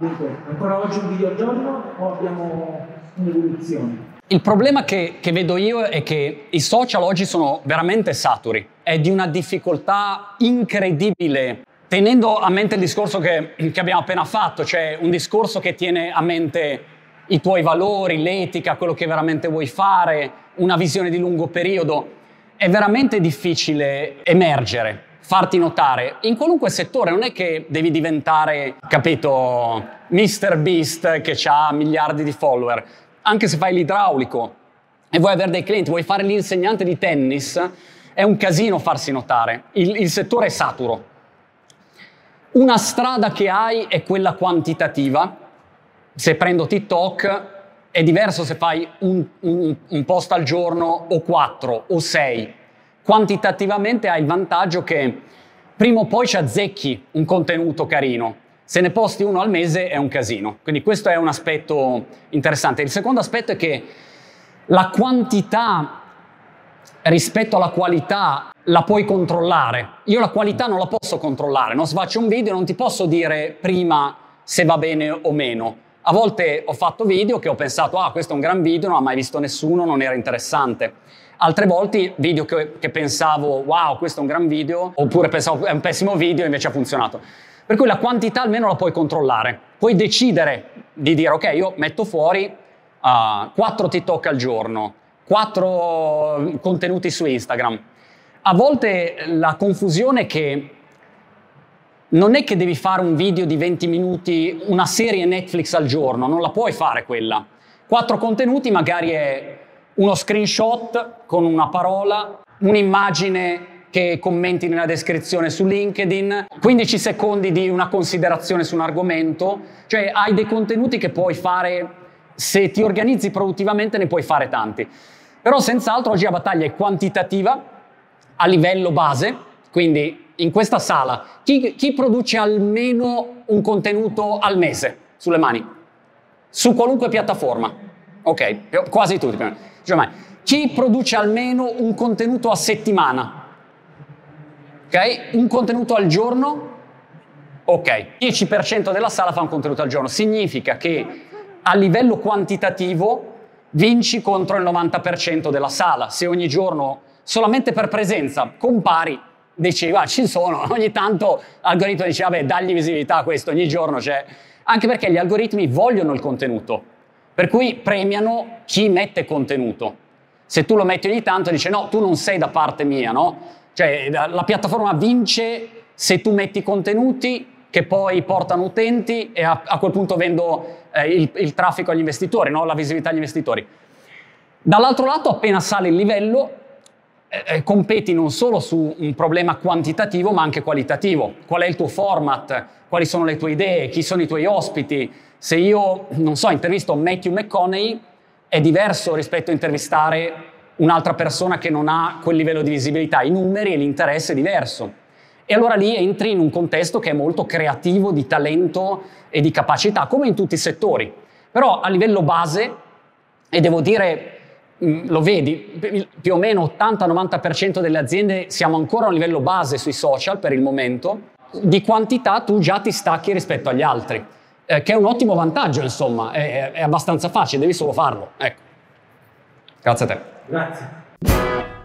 Dunque, ancora oggi un video al giorno o abbiamo un'evoluzione? Il problema che, che, vedo io è che i social oggi sono veramente saturi, è di una difficoltà incredibile, tenendo a mente il discorso che, che abbiamo appena fatto, cioè un discorso che tiene a mente i tuoi valori, l'etica, quello che veramente vuoi fare, una visione di lungo periodo, è veramente difficile emergere, farti notare. In qualunque settore non è che devi diventare, capito, Mr. Beast che ha miliardi di follower anche se fai l'idraulico e vuoi avere dei clienti, vuoi fare l'insegnante di tennis, è un casino farsi notare. Il, il settore è saturo. Una strada che hai è quella quantitativa. Se prendo TikTok è diverso se fai un, un, un post al giorno o quattro o sei. Quantitativamente hai il vantaggio che prima o poi ci azzecchi un contenuto carino se ne posti uno al mese è un casino. Quindi questo è un aspetto interessante. Il secondo aspetto è che la quantità rispetto alla qualità la puoi controllare. Io la qualità non la posso controllare, non faccio un video, non ti posso dire prima se va bene o meno. A volte ho fatto video che ho pensato, ah, questo è un gran video, non ha mai visto nessuno, non era interessante. Altre volte video che, che pensavo, wow, questo è un gran video, oppure pensavo è un pessimo video, invece ha funzionato. Per cui la quantità almeno la puoi controllare. Puoi decidere di dire, ok, io metto fuori uh, 4 TikTok al giorno, 4 contenuti su Instagram. A volte la confusione è che non è che devi fare un video di 20 minuti, una serie Netflix al giorno, non la puoi fare quella. Quattro contenuti magari è uno screenshot con una parola, un'immagine che commenti nella descrizione su LinkedIn, 15 secondi di una considerazione su un argomento, cioè hai dei contenuti che puoi fare, se ti organizzi produttivamente ne puoi fare tanti. Però senz'altro oggi la battaglia è quantitativa a livello base, quindi in questa sala chi, chi produce almeno un contenuto al mese sulle mani? Su qualunque piattaforma? Ok, quasi tutti. Cioè, chi produce almeno un contenuto a settimana? Ok? Un contenuto al giorno? Ok. 10% della sala fa un contenuto al giorno. Significa che a livello quantitativo vinci contro il 90% della sala. Se ogni giorno, solamente per presenza, compari, dici, ah, ci sono, ogni tanto l'algoritmo dice, vabbè, dagli visibilità a questo, ogni giorno c'è. Anche perché gli algoritmi vogliono il contenuto, per cui premiano chi mette contenuto. Se tu lo metti ogni tanto, dice, no, tu non sei da parte mia, no? Cioè la piattaforma vince se tu metti contenuti che poi portano utenti e a, a quel punto vendo eh, il, il, traffico agli investitori, no? la visibilità agli investitori. Dall'altro lato, appena sale il livello, eh, eh, competi non solo su un problema quantitativo, ma anche qualitativo. Qual è il tuo format? Quali sono le tue idee? Chi sono i tuoi ospiti? Se io, non so, intervisto Matthew McConaughey, è diverso rispetto a intervistare un'altra persona che non ha quel livello di visibilità, i numeri e l'interesse è diverso. E allora lì entri in un contesto che è molto creativo, di talento e di capacità, come in tutti i settori. Però a livello base, e devo dire, lo vedi, più o meno 80-90% delle aziende siamo ancora a un livello base sui social per il momento, di quantità tu già ti stacchi rispetto agli altri, eh, che è un ottimo vantaggio, insomma, è, è abbastanza facile, devi solo farlo. Ecco. Grazie a te. Grazie.